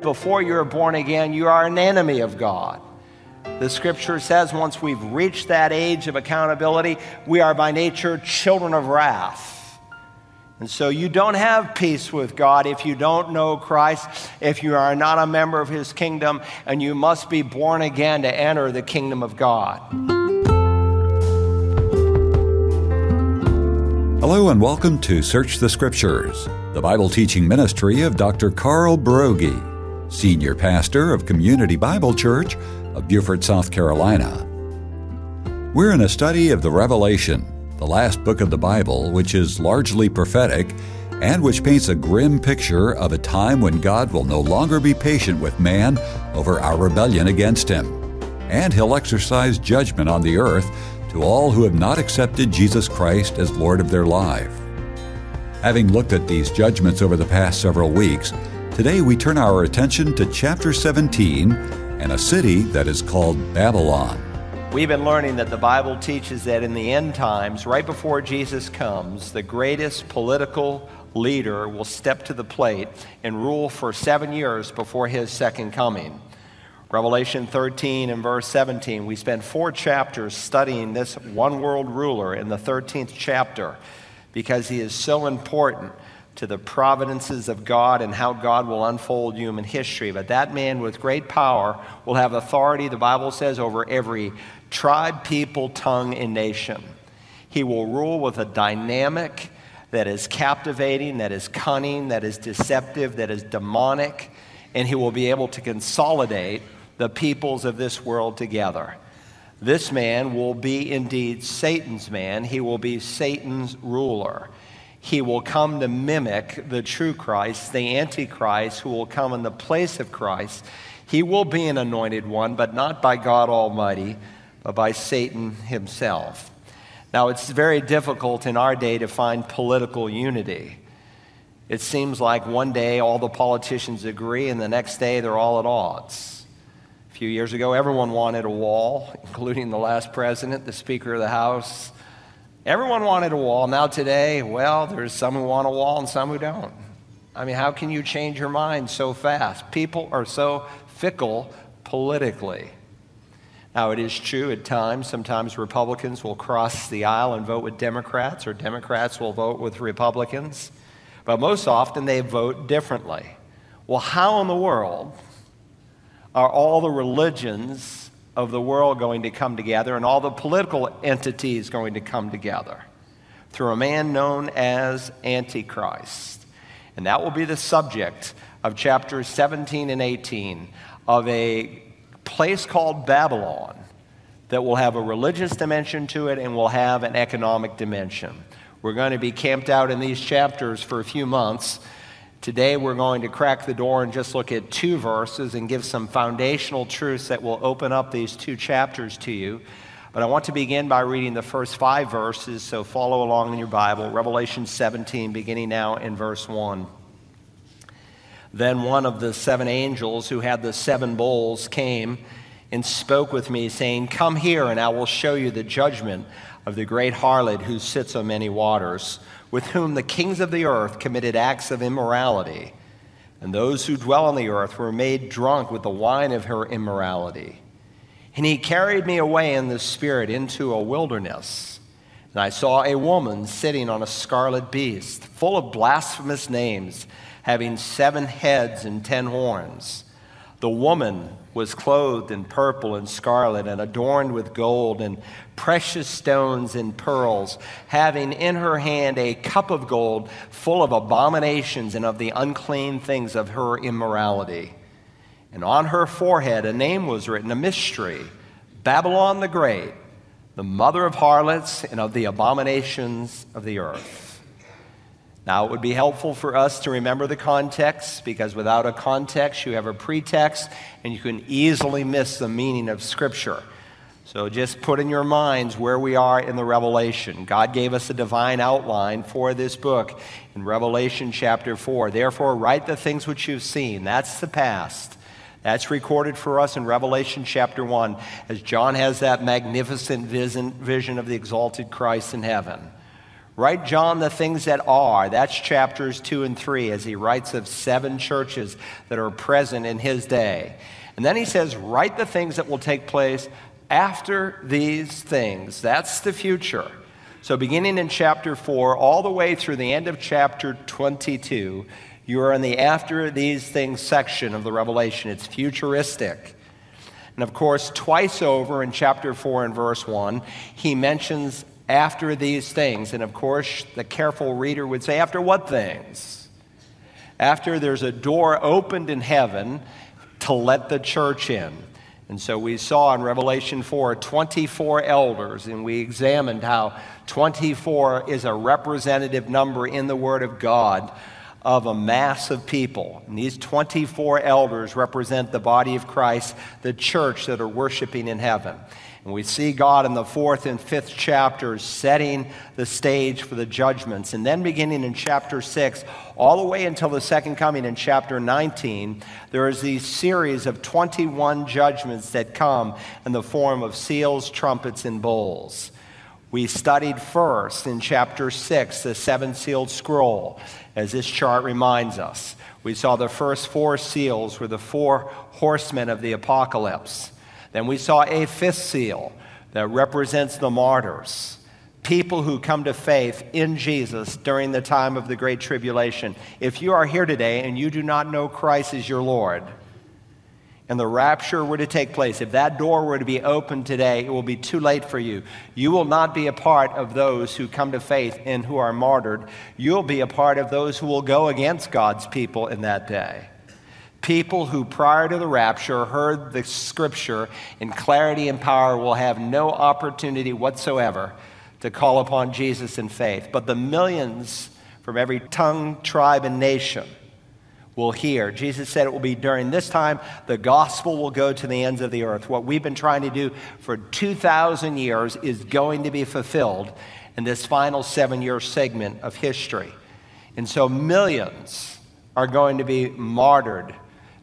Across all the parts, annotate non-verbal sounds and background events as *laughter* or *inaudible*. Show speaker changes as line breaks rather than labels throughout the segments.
Before you're born again, you are an enemy of God. The scripture says once we've reached that age of accountability, we are by nature children of wrath. And so you don't have peace with God if you don't know Christ, if you are not a member of his kingdom, and you must be born again to enter the kingdom of God.
Hello and welcome to Search the Scriptures, the Bible teaching ministry of Dr. Carl Broggi, Senior Pastor of Community Bible Church of Beaufort, South Carolina. We're in a study of the Revelation the last book of the Bible, which is largely prophetic and which paints a grim picture of a time when God will no longer be patient with man over our rebellion against him. And he'll exercise judgment on the earth to all who have not accepted Jesus Christ as Lord of their life. Having looked at these judgments over the past several weeks, today we turn our attention to chapter 17 and a city that is called Babylon.
We've been learning that the Bible teaches that in the end times, right before Jesus comes, the greatest political leader will step to the plate and rule for seven years before his second coming. Revelation 13 and verse 17, we spent four chapters studying this one world ruler in the 13th chapter because he is so important to the providences of God and how God will unfold human history. But that man with great power will have authority, the Bible says, over every tribe, people, tongue, and nation. He will rule with a dynamic that is captivating, that is cunning, that is deceptive, that is demonic, and he will be able to consolidate the peoples of this world together. This man will be indeed Satan's man. He will be Satan's ruler. He will come to mimic the true Christ, the Antichrist, who will come in the place of Christ. He will be an anointed one, but not by God Almighty but by Satan himself. Now, it's very difficult in our day to find political unity. It seems like one day all the politicians agree, and the next day they're all at odds. A few years ago, everyone wanted a wall, *laughs* including the last president, the Speaker of the House. Everyone wanted a wall. Now, today, well, there's some who want a wall and some who don't. I mean, how can you change your mind so fast? People are so fickle politically. Now, it is true at times, sometimes Republicans will cross the aisle and vote with Democrats, or Democrats will vote with Republicans, but most often they vote differently. Well, how in the world are all the religions of the world going to come together and all the political entities going to come together? Through a man known as Antichrist. And that will be the subject of chapters 17 and 18 of a place called Babylon that will have a religious dimension to it and will have an economic dimension. We're going to be camped out in these chapters for a few months. Today, we're going to crack the door and just look at two verses and give some foundational truths that will open up these two chapters to you. But I want to begin by reading the first five verses, so follow along in your Bible. Revelation 17, beginning now in verse 1. Then one of the seven angels who had the seven bowls came and spoke with me, saying, Come here, and I will show you the judgment of the great harlot who sits on many waters, with whom the kings of the earth committed acts of immorality. And those who dwell on the earth were made drunk with the wine of her immorality. And he carried me away in the spirit into a wilderness. And I saw a woman sitting on a scarlet beast, full of blasphemous names having seven heads and ten horns. The woman was clothed in purple and scarlet and adorned with gold and precious stones and pearls, having in her hand a cup of gold full of abominations and of the unclean things of her immorality. And on her forehead a name was written, a mystery Babylon the Great, the mother of harlots and of the abominations of the earth. Now, it would be helpful for us to remember the context because without a context, you have a pretext and you can easily miss the meaning of Scripture. So just put in your minds where we are in the Revelation. God gave us a divine outline for this book in Revelation chapter 4. Therefore, write the things which you've seen. That's the past. That's recorded for us in Revelation chapter 1 as John has that magnificent vision, of the exalted Christ in heaven. Write John the things that are. That's chapters 2 and 3 as he writes of seven churches that are present in his day. And then he says, Write the things that will take place after these things. That's the future. So, beginning in chapter 4, all the way through the end of chapter 22, you are in the after these things section of the Revelation. It's futuristic. And of course, twice over in chapter 4 and verse 1, he mentions after these things. And of course, the careful reader would say, after what things? After there's a door opened in heaven to let the church in. And so we saw in Revelation 4 24 elders, and we examined how 24 is a representative number in the Word of God of a mass of people. And these 24 elders represent the body of Christ, the church that are worshiping in heaven. And we see God in the fourth and fifth chapters setting the stage for the judgments. And then beginning in chapter 6, all the way until the second coming in chapter 19, there is these series of 21 judgments that come in the form of seals, trumpets, and bowls. We studied first in chapter 6 the seven sealed scroll, as this chart reminds us. We saw the first four seals were the four horsemen of the apocalypse. Then we saw a fifth seal that represents the martyrs, people who come to faith in Jesus during the time of the Great Tribulation. If you are here today and you do not know Christ as your Lord, and the rapture were to take place, if that door were to be opened today, it will be too late for you. You will not be a part of those who come to faith and who are martyred. You'll be a part of those who will go against God's people in that day. People who prior to the rapture heard the scripture in clarity and power will have no opportunity whatsoever to call upon Jesus in faith. But the millions from every tongue, tribe, and nation will hear. Jesus said it will be during this time the gospel will go to the ends of the earth. What we've been trying to do for 2,000 years is going to be fulfilled in this final seven year segment of history. And so millions are going to be martyred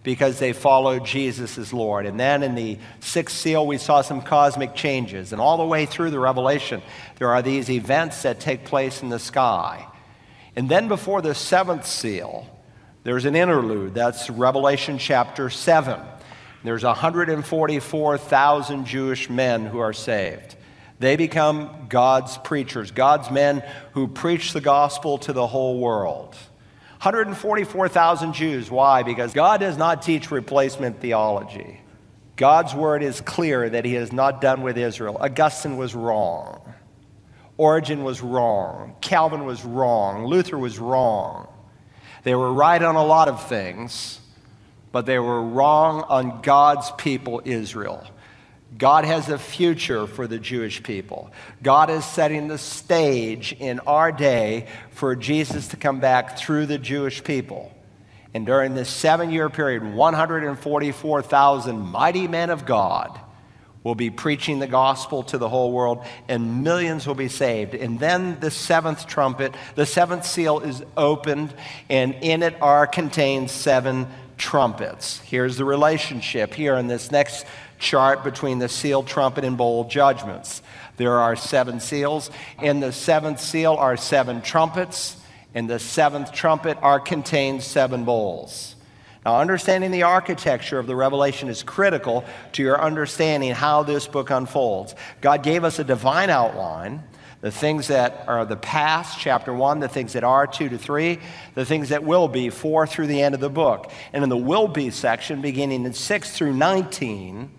because they followed Jesus as Lord. And then in the sixth seal, we saw some cosmic changes. And all the way through the Revelation, there are these events that take place in the sky. And then before the seventh seal, there's an interlude. That's Revelation chapter 7. There's 144,000 Jewish men who are saved. They become God's preachers, God's men who preach the gospel to the whole world. 144,000 Jews. Why? Because God does not teach replacement theology. God's word is clear that he has not done with Israel. Augustine was wrong. Origen was wrong. Calvin was wrong. Luther was wrong. They were right on a lot of things, but they were wrong on God's people, Israel. God has a future for the Jewish people. God is setting the stage in our day for Jesus to come back through the Jewish people. And during this seven year period, 144,000 mighty men of God will be preaching the gospel to the whole world, and millions will be saved. And then the seventh trumpet, the seventh seal is opened, and in it are contained seven trumpets. Here's the relationship here in this next chart between the seal, trumpet, and bowl judgments. There are seven seals. In the seventh seal are seven trumpets. In the seventh trumpet are contained seven bowls. Now, understanding the architecture of the revelation is critical to your understanding how this book unfolds. God gave us a divine outline the things that are the past, chapter 1, the things that are, 2 to 3, the things that will be, 4 through the end of the book. And in the will be section, beginning in 6 through 19,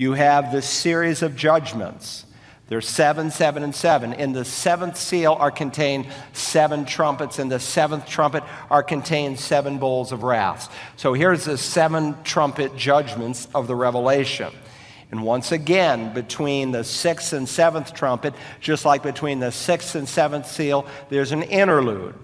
you have this series of judgments. There's seven, seven, and seven. In the seventh seal are contained seven trumpets. In the seventh trumpet are contained seven bowls of wrath. So here's the seven trumpet judgments of the Revelation. And once again, between the sixth and seventh trumpet, just like between the sixth and seventh seal, there's an interlude.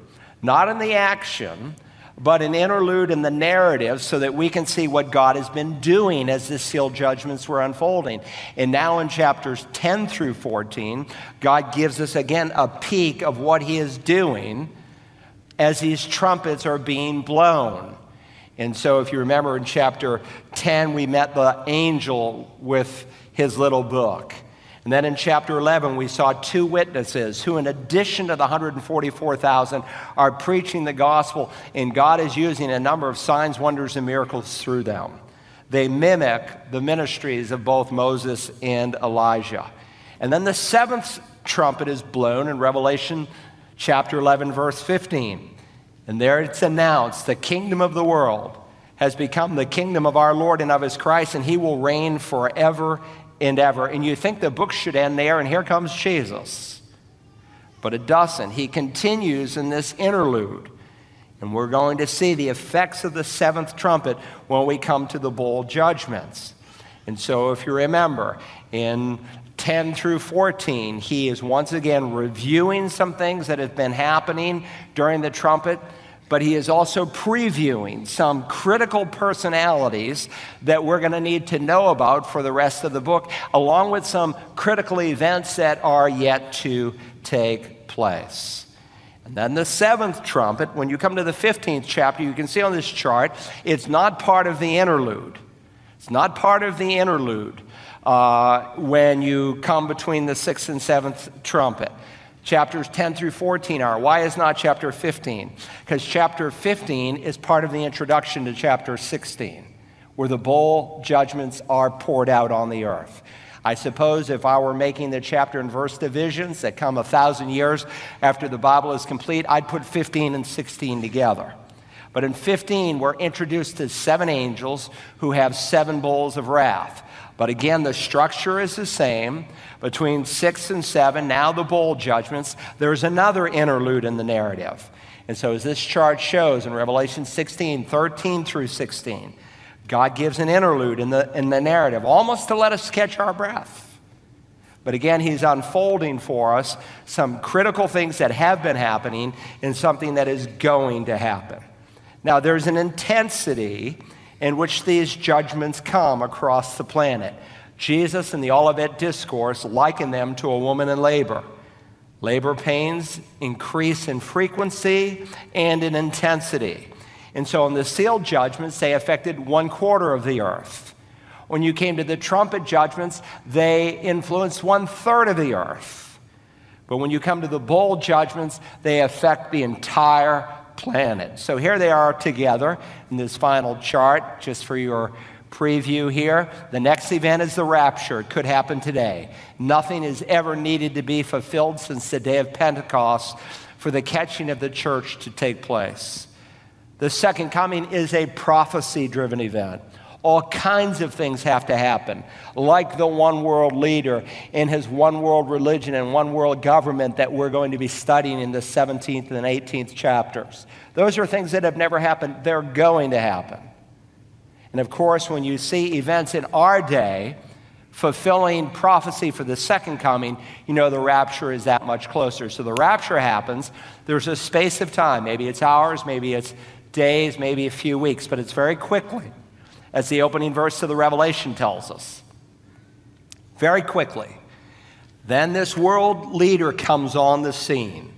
Not in the action, but an interlude in the narrative so that we can see what God has been doing as the seal judgments were unfolding. And now in chapters 10 through 14, God gives us again a peek of what he is doing as these trumpets are being blown. And so, if you remember in chapter 10, we met the angel with his little book. And then in chapter 11, we saw two witnesses who, in addition to the 144,000, are preaching the gospel, and God is using a number of signs, wonders, and miracles through them. They mimic the ministries of both Moses and Elijah. And then the seventh trumpet is blown in Revelation chapter 11, verse 15. And there it's announced the kingdom of the world has become the kingdom of our Lord and of his Christ, and he will reign forever and ever. And you think the book should end there, and here comes Jesus. But it doesn't. He continues in this interlude. And we're going to see the effects of the seventh trumpet when we come to the bowl judgments. And so, if you remember, in 10 through 14, he is once again reviewing some things that have been happening during the trumpet but he is also previewing some critical personalities that we're going to need to know about for the rest of the book, along with some critical events that are yet to take place. And then the seventh trumpet, when you come to the 15th chapter, you can see on this chart, it's not part of the interlude. It's not part of the interlude uh, when you come between the sixth and seventh trumpet. Chapters 10 through 14 are. Why is not chapter 15? Because chapter 15 is part of the introduction to chapter 16, where the bowl judgments are poured out on the earth. I suppose if I were making the chapter and verse divisions that come a thousand years after the Bible is complete, I'd put 15 and 16 together. But in 15, we're introduced to seven angels who have seven bowls of wrath. But again, the structure is the same. Between six and seven, now the bowl judgments, there's another interlude in the narrative. And so, as this chart shows in Revelation 16, 13 through 16, God gives an interlude in the, in the narrative, almost to let us catch our breath. But again, He's unfolding for us some critical things that have been happening and something that is going to happen. Now, there's an intensity in which these judgments come across the planet. Jesus in the Olivet Discourse likened them to a woman in labor. Labor pains increase in frequency and in intensity. And so in the sealed judgments, they affected one quarter of the earth. When you came to the trumpet judgments, they influenced one third of the earth. But when you come to the bowl judgments, they affect the entire planet. So here they are together in this final chart, just for your preview here. The next event is the rapture. It could happen today. Nothing is ever needed to be fulfilled since the day of Pentecost for the catching of the church to take place. The second coming is a prophecy driven event. All kinds of things have to happen, like the one world leader in his one world religion and one world government that we're going to be studying in the 17th and 18th chapters. Those are things that have never happened, they're going to happen. And of course, when you see events in our day fulfilling prophecy for the second coming, you know the rapture is that much closer. So the rapture happens, there's a space of time. Maybe it's hours, maybe it's days, maybe a few weeks, but it's very quickly as the opening verse of the Revelation tells us. Very quickly. Then this world leader comes on the scene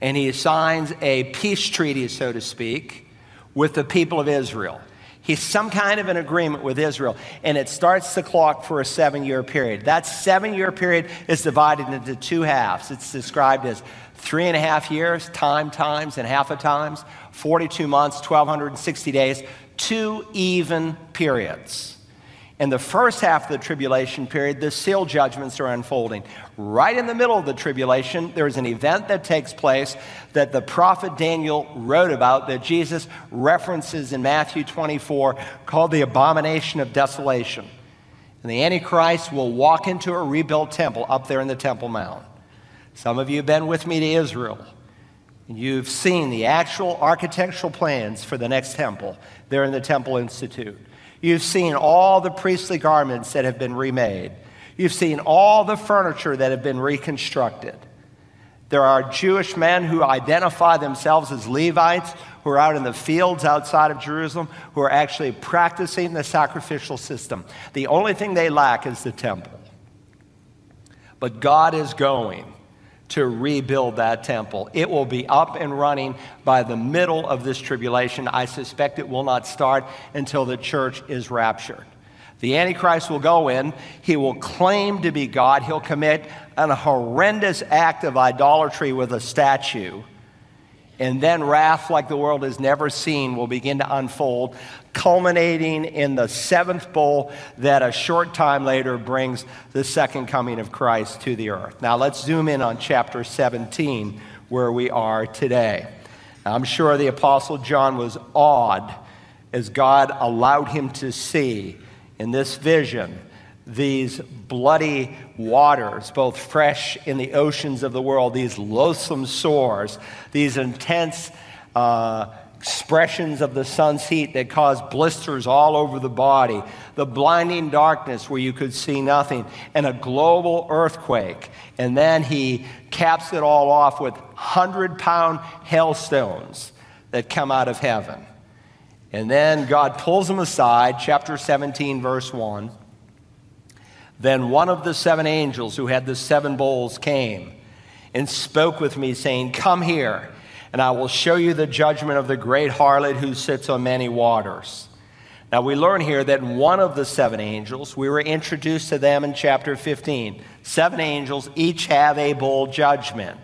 and he signs a peace treaty, so to speak, with the people of Israel. He's some kind of an agreement with Israel, and it starts the clock for a seven year period. That seven year period is divided into two halves. It's described as three and a half years, time times, and half a times, 42 months, 1,260 days, two even periods. In the first half of the tribulation period, the seal judgments are unfolding. Right in the middle of the tribulation, there's an event that takes place that the prophet Daniel wrote about that Jesus references in Matthew 24 called the abomination of desolation. And the Antichrist will walk into a rebuilt temple up there in the Temple Mount. Some of you have been with me to Israel. You've seen the actual architectural plans for the next temple there in the Temple Institute. You've seen all the priestly garments that have been remade. You've seen all the furniture that have been reconstructed. There are Jewish men who identify themselves as Levites who are out in the fields outside of Jerusalem who are actually practicing the sacrificial system. The only thing they lack is the temple. But God is going to rebuild that temple. It will be up and running by the middle of this tribulation. I suspect it will not start until the church is raptured. The Antichrist will go in, he will claim to be God, he'll commit an horrendous act of idolatry with a statue. And then wrath like the world has never seen will begin to unfold, culminating in the seventh bowl that a short time later brings the second coming of Christ to the earth. Now let's zoom in on chapter 17, where we are today. I'm sure the Apostle John was awed as God allowed him to see in this vision these bloody waters, both fresh in the oceans of the world, these loathsome sores, these intense uh, expressions of the sun's heat that caused blisters all over the body, the blinding darkness where you could see nothing, and a global earthquake. And then he caps it all off with 100 pound hailstones that come out of heaven. And then God pulls him aside, chapter 17, verse 1. Then one of the seven angels who had the seven bowls came and spoke with me, saying, Come here, and I will show you the judgment of the great harlot who sits on many waters. Now we learn here that one of the seven angels, we were introduced to them in chapter 15. Seven angels each have a bowl judgment.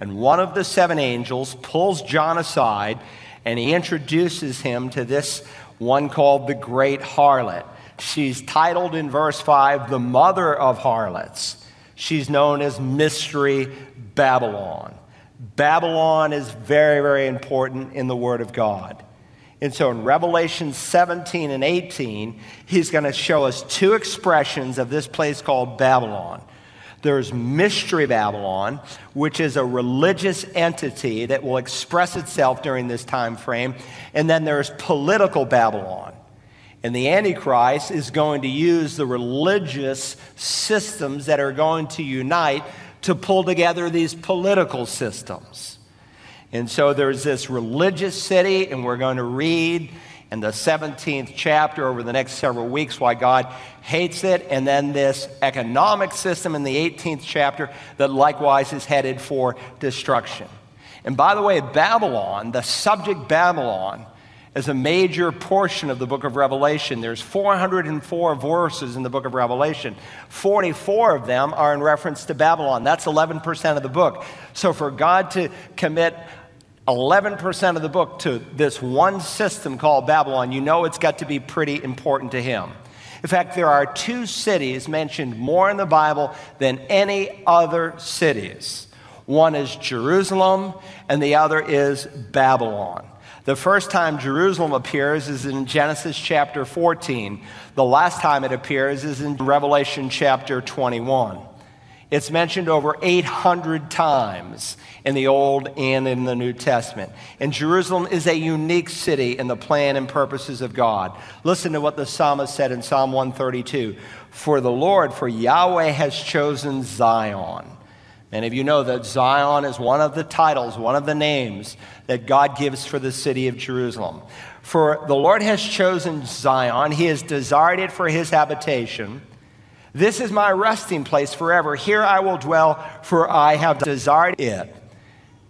And one of the seven angels pulls John aside and he introduces him to this one called the great harlot. She's titled in verse 5, the mother of harlots. She's known as Mystery Babylon. Babylon is very, very important in the Word of God. And so in Revelation 17 and 18, he's going to show us two expressions of this place called Babylon. There's Mystery Babylon, which is a religious entity that will express itself during this time frame. And then there's political Babylon. And the Antichrist is going to use the religious systems that are going to unite to pull together these political systems. And so there's this religious city, and we're going to read in the 17th chapter over the next several weeks why God hates it, and then this economic system in the 18th chapter that likewise is headed for destruction. And by the way, Babylon, the subject Babylon, as a major portion of the book of Revelation. There's 404 verses in the book of Revelation. 44 of them are in reference to Babylon. That's 11% of the book. So for God to commit 11% of the book to this one system called Babylon, you know it's got to be pretty important to him. In fact, there are two cities mentioned more in the Bible than any other cities. One is Jerusalem, and the other is Babylon. The first time Jerusalem appears is in Genesis chapter 14. The last time it appears is in Revelation chapter 21. It's mentioned over 800 times in the Old and in the New Testament. And Jerusalem is a unique city in the plan and purposes of God. Listen to what the psalmist said in Psalm 132 For the Lord, for Yahweh has chosen Zion Many of you know that Zion is one of the titles, one of the names that God gives for the city of Jerusalem. For the Lord has chosen Zion, He has desired it for His habitation. This is my resting place forever. Here I will dwell, for I have desired it.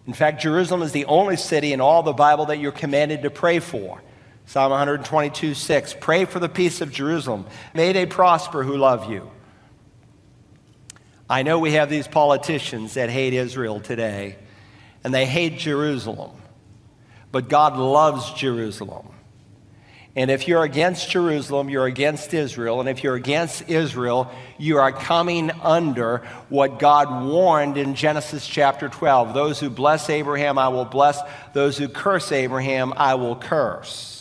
In fact, Jerusalem is the only city in all the Bible that you're commanded to pray for. Psalm 122 6. Pray for the peace of Jerusalem. May they prosper who love you. I know we have these politicians that hate Israel today, and they hate Jerusalem. But God loves Jerusalem. And if you're against Jerusalem, you're against Israel. And if you're against Israel, you are coming under what God warned in Genesis chapter 12. Those who bless Abraham, I will bless. Those who curse Abraham, I will curse.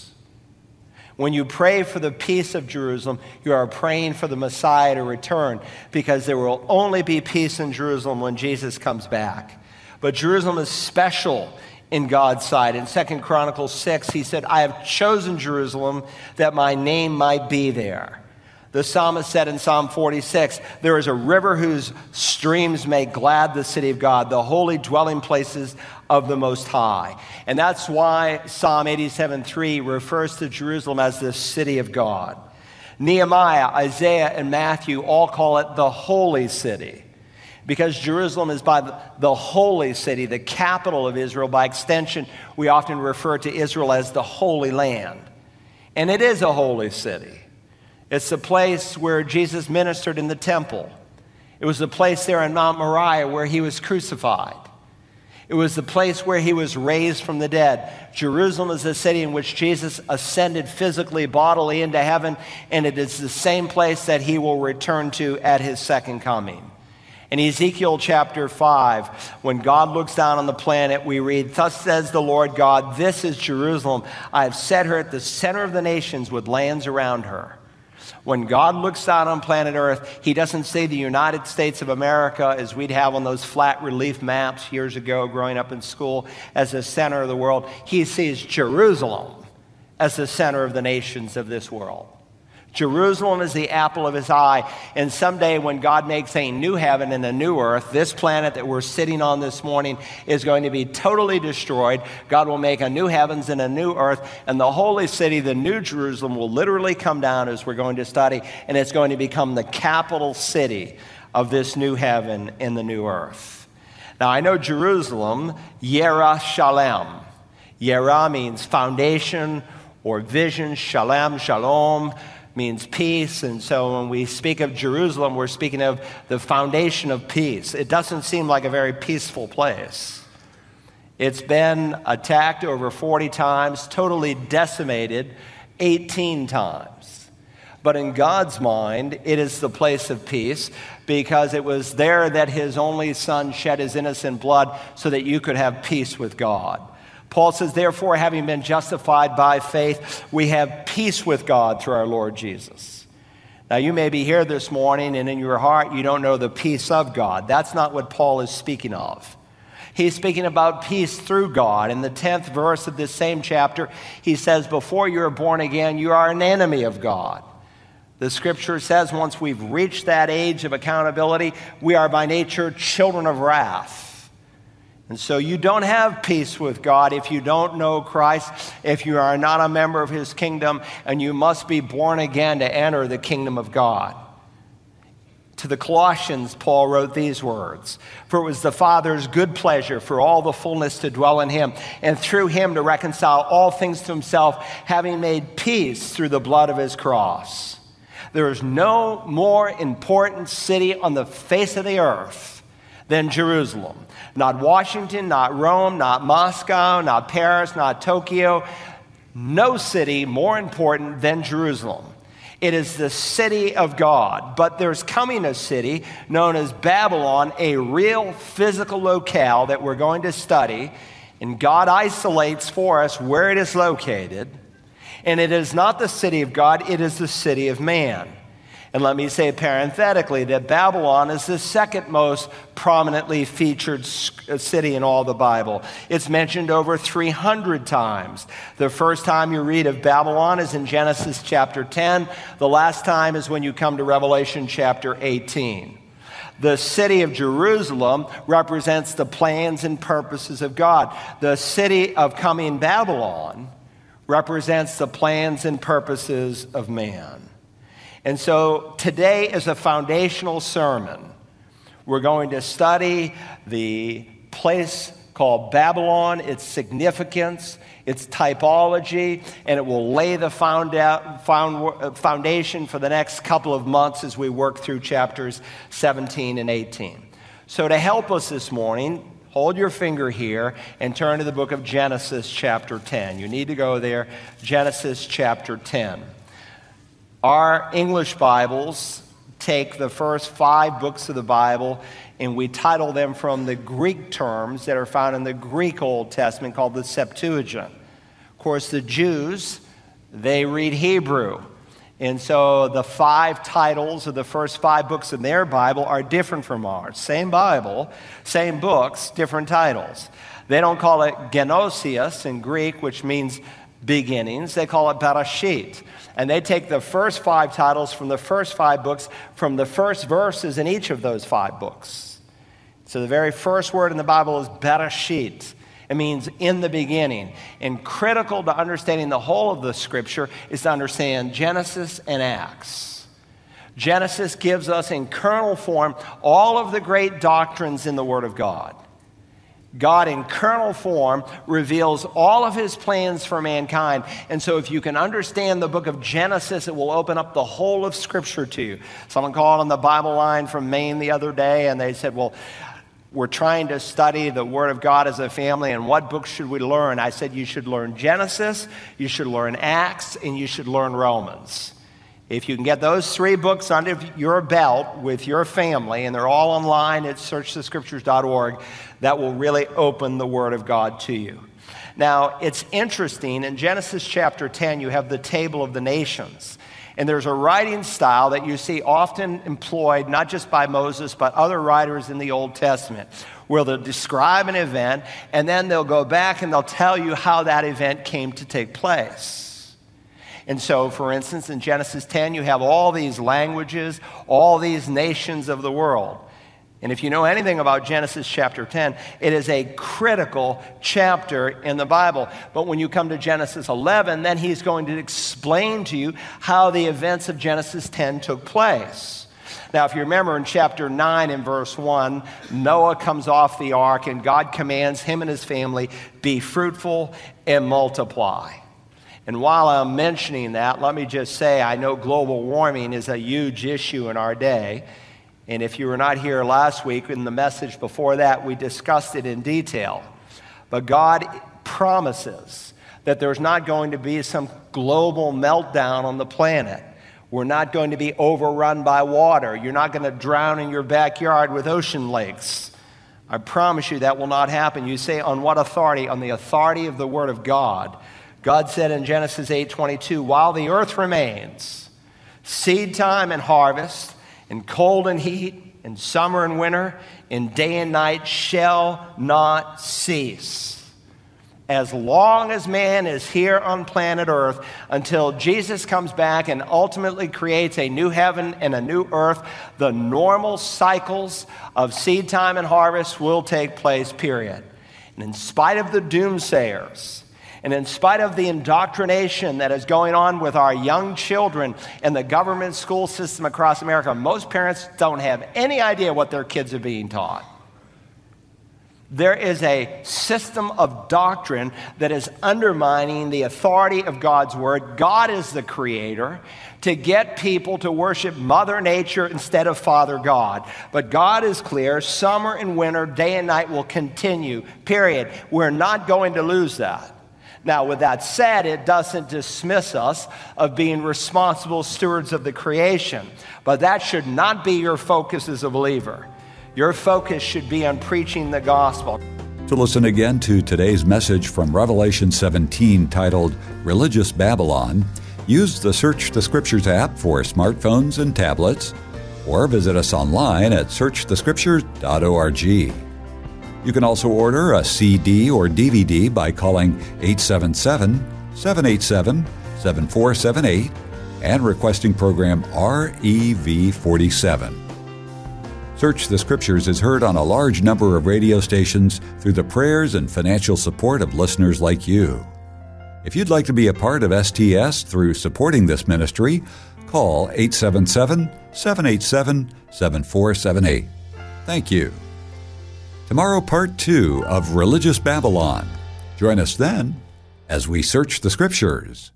When you pray for the peace of Jerusalem, you are praying for the Messiah to return because there will only be peace in Jerusalem when Jesus comes back. But Jerusalem is special in God's sight. In Second Chronicles 6, he said, I have chosen Jerusalem that my name might be there. The psalmist said in Psalm 46 There is a river whose streams make glad the city of God, the holy dwelling places of the Most High. And that's why Psalm 87 3 refers to Jerusalem as the city of God. Nehemiah, Isaiah, and Matthew all call it the holy city because Jerusalem is by the holy city, the capital of Israel. By extension, we often refer to Israel as the Holy Land. And it is a holy city. It's the place where Jesus ministered in the temple. It was the place there on Mount Moriah where he was crucified. It was the place where he was raised from the dead. Jerusalem is the city in which Jesus ascended physically, bodily into heaven, and it is the same place that he will return to at his second coming. In Ezekiel chapter 5, when God looks down on the planet, we read, Thus says the Lord God, This is Jerusalem. I have set her at the center of the nations with lands around her. When God looks down on planet Earth, He doesn't see the United States of America, as we'd have on those flat relief maps years ago growing up in school, as the center of the world. He sees Jerusalem as the center of the nations of this world. Jerusalem is the apple of his eye. And someday, when God makes a new heaven and a new earth, this planet that we're sitting on this morning is going to be totally destroyed. God will make a new heavens and a new earth, and the holy city, the new Jerusalem, will literally come down as we're going to study, and it's going to become the capital city of this new heaven and the new earth. Now, I know Jerusalem, Yera Shalem. Yera means foundation or vision, Shalem, Shalom means peace. And so when we speak of Jerusalem, we're speaking of the foundation of peace. It doesn't seem like a very peaceful place. It's been attacked over 40 times, totally decimated 18 times. But in God's mind, it is the place of peace because it was there that his only son shed his innocent blood so that you could have peace with God. Paul says, Therefore, having been justified by faith, we have peace with God through our Lord Jesus. Now, you may be here this morning and in your heart you don't know the peace of God. That's not what Paul is speaking of. He's speaking about peace through God. In the 10th verse of this same chapter, he says, Before you are born again, you are an enemy of God. The scripture says once we've reached that age of accountability, we are by nature children of wrath. And so you don't have peace with God if you don't know Christ, if you are not a member of his kingdom, and you must be born again to enter the kingdom of God. To the Colossians, Paul wrote these words For it was the Father's good pleasure for all the fullness to dwell in him, and through him to reconcile all things to himself, having made peace through the blood of his cross. There is no more important city on the face of the earth than Jerusalem. Not Washington, not Rome, not Moscow, not Paris, not Tokyo. No city more important than Jerusalem. It is the city of God. But there's coming a city known as Babylon, a real physical locale that we're going to study. And God isolates for us where it is located. And it is not the city of God, it is the city of man. And let me say parenthetically that Babylon is the second most prominently featured uh, city in all the Bible. It's mentioned over 300 times. The first time you read of Babylon is in Genesis chapter 10. The last time is when you come to Revelation chapter 18. The city of Jerusalem represents the plans and purposes of God. The city of coming Babylon represents the plans and purposes of man. And so today is a foundational sermon. We're going to study the place called Babylon, its significance, its typology, and it will lay the foundation for the next couple of months as we work through chapters 17 and 18. So, to help us this morning, hold your finger here and turn to the book of Genesis, chapter 10. You need to go there, Genesis, chapter 10. Our English Bibles take the first five books of the Bible and we title them from the Greek terms that are found in the Greek Old Testament called the Septuagint. Of course, the Jews, they read Hebrew. And so the five titles of the first five books in their Bible are different from ours. Same Bible, same books, different titles. They don't call it Genosius in Greek, which means beginnings. They call it Bereshit. And they take the first five titles from the first five books, from the first verses in each of those five books. So the very first word in the Bible is Bereshit. It means in the beginning. And critical to understanding the whole of the scripture is to understand Genesis and Acts. Genesis gives us in kernel form all of the great doctrines in the Word of God. God, in kernel form, reveals all of his plans for mankind. And so, if you can understand the book of Genesis, it will open up the whole of Scripture to you. Someone called on the Bible line from Maine the other day, and they said, Well, we're trying to study the Word of God as a family, and what books should we learn? I said, You should learn Genesis, you should learn Acts, and you should learn Romans. If you can get those three books under your belt with your family, and they're all online at searchthescriptures.org, that will really open the Word of God to you. Now, it's interesting. In Genesis chapter 10, you have the table of the nations. And there's a writing style that you see often employed, not just by Moses, but other writers in the Old Testament, where they'll describe an event and then they'll go back and they'll tell you how that event came to take place. And so, for instance, in Genesis 10, you have all these languages, all these nations of the world. And if you know anything about Genesis chapter 10, it is a critical chapter in the Bible. But when you come to Genesis 11, then he's going to explain to you how the events of Genesis 10 took place. Now, if you remember in chapter 9 in verse 1, Noah comes off the ark and God commands him and his family be fruitful and multiply. And while I'm mentioning that, let me just say I know global warming is a huge issue in our day. And if you were not here last week, in the message before that, we discussed it in detail. But God promises that there's not going to be some global meltdown on the planet. We're not going to be overrun by water. You're not going to drown in your backyard with ocean lakes. I promise you that will not happen. You say, on what authority? On the authority of the Word of God. God said in Genesis 8:22, while the earth remains, seed time and harvest, in cold and heat, in summer and winter, in day and night shall not cease. As long as man is here on planet Earth, until Jesus comes back and ultimately creates a new heaven and a new earth, the normal cycles of seed time and harvest will take place, period. And in spite of the doomsayers, and in spite of the indoctrination that is going on with our young children in the government school system across America, most parents don't have any idea what their kids are being taught. There is a system of doctrine that is undermining the authority of God's word. God is the creator to get people to worship Mother Nature instead of Father God. But God is clear summer and winter, day and night will continue, period. We're not going to lose that. Now, with that said, it doesn't dismiss us of being responsible stewards of the creation, but that should not be your focus as a believer. Your focus should be on preaching the gospel.
To listen again to today's message from Revelation 17 titled Religious Babylon, use the Search the Scriptures app for smartphones and tablets, or visit us online at searchthescriptures.org. You can also order a CD or DVD by calling 877 787 7478 and requesting program REV47. Search the Scriptures is heard on a large number of radio stations through the prayers and financial support of listeners like you. If you'd like to be a part of STS through supporting this ministry, call 877 787 7478. Thank you. Tomorrow, part two of Religious Babylon. Join us then as we search the Scriptures.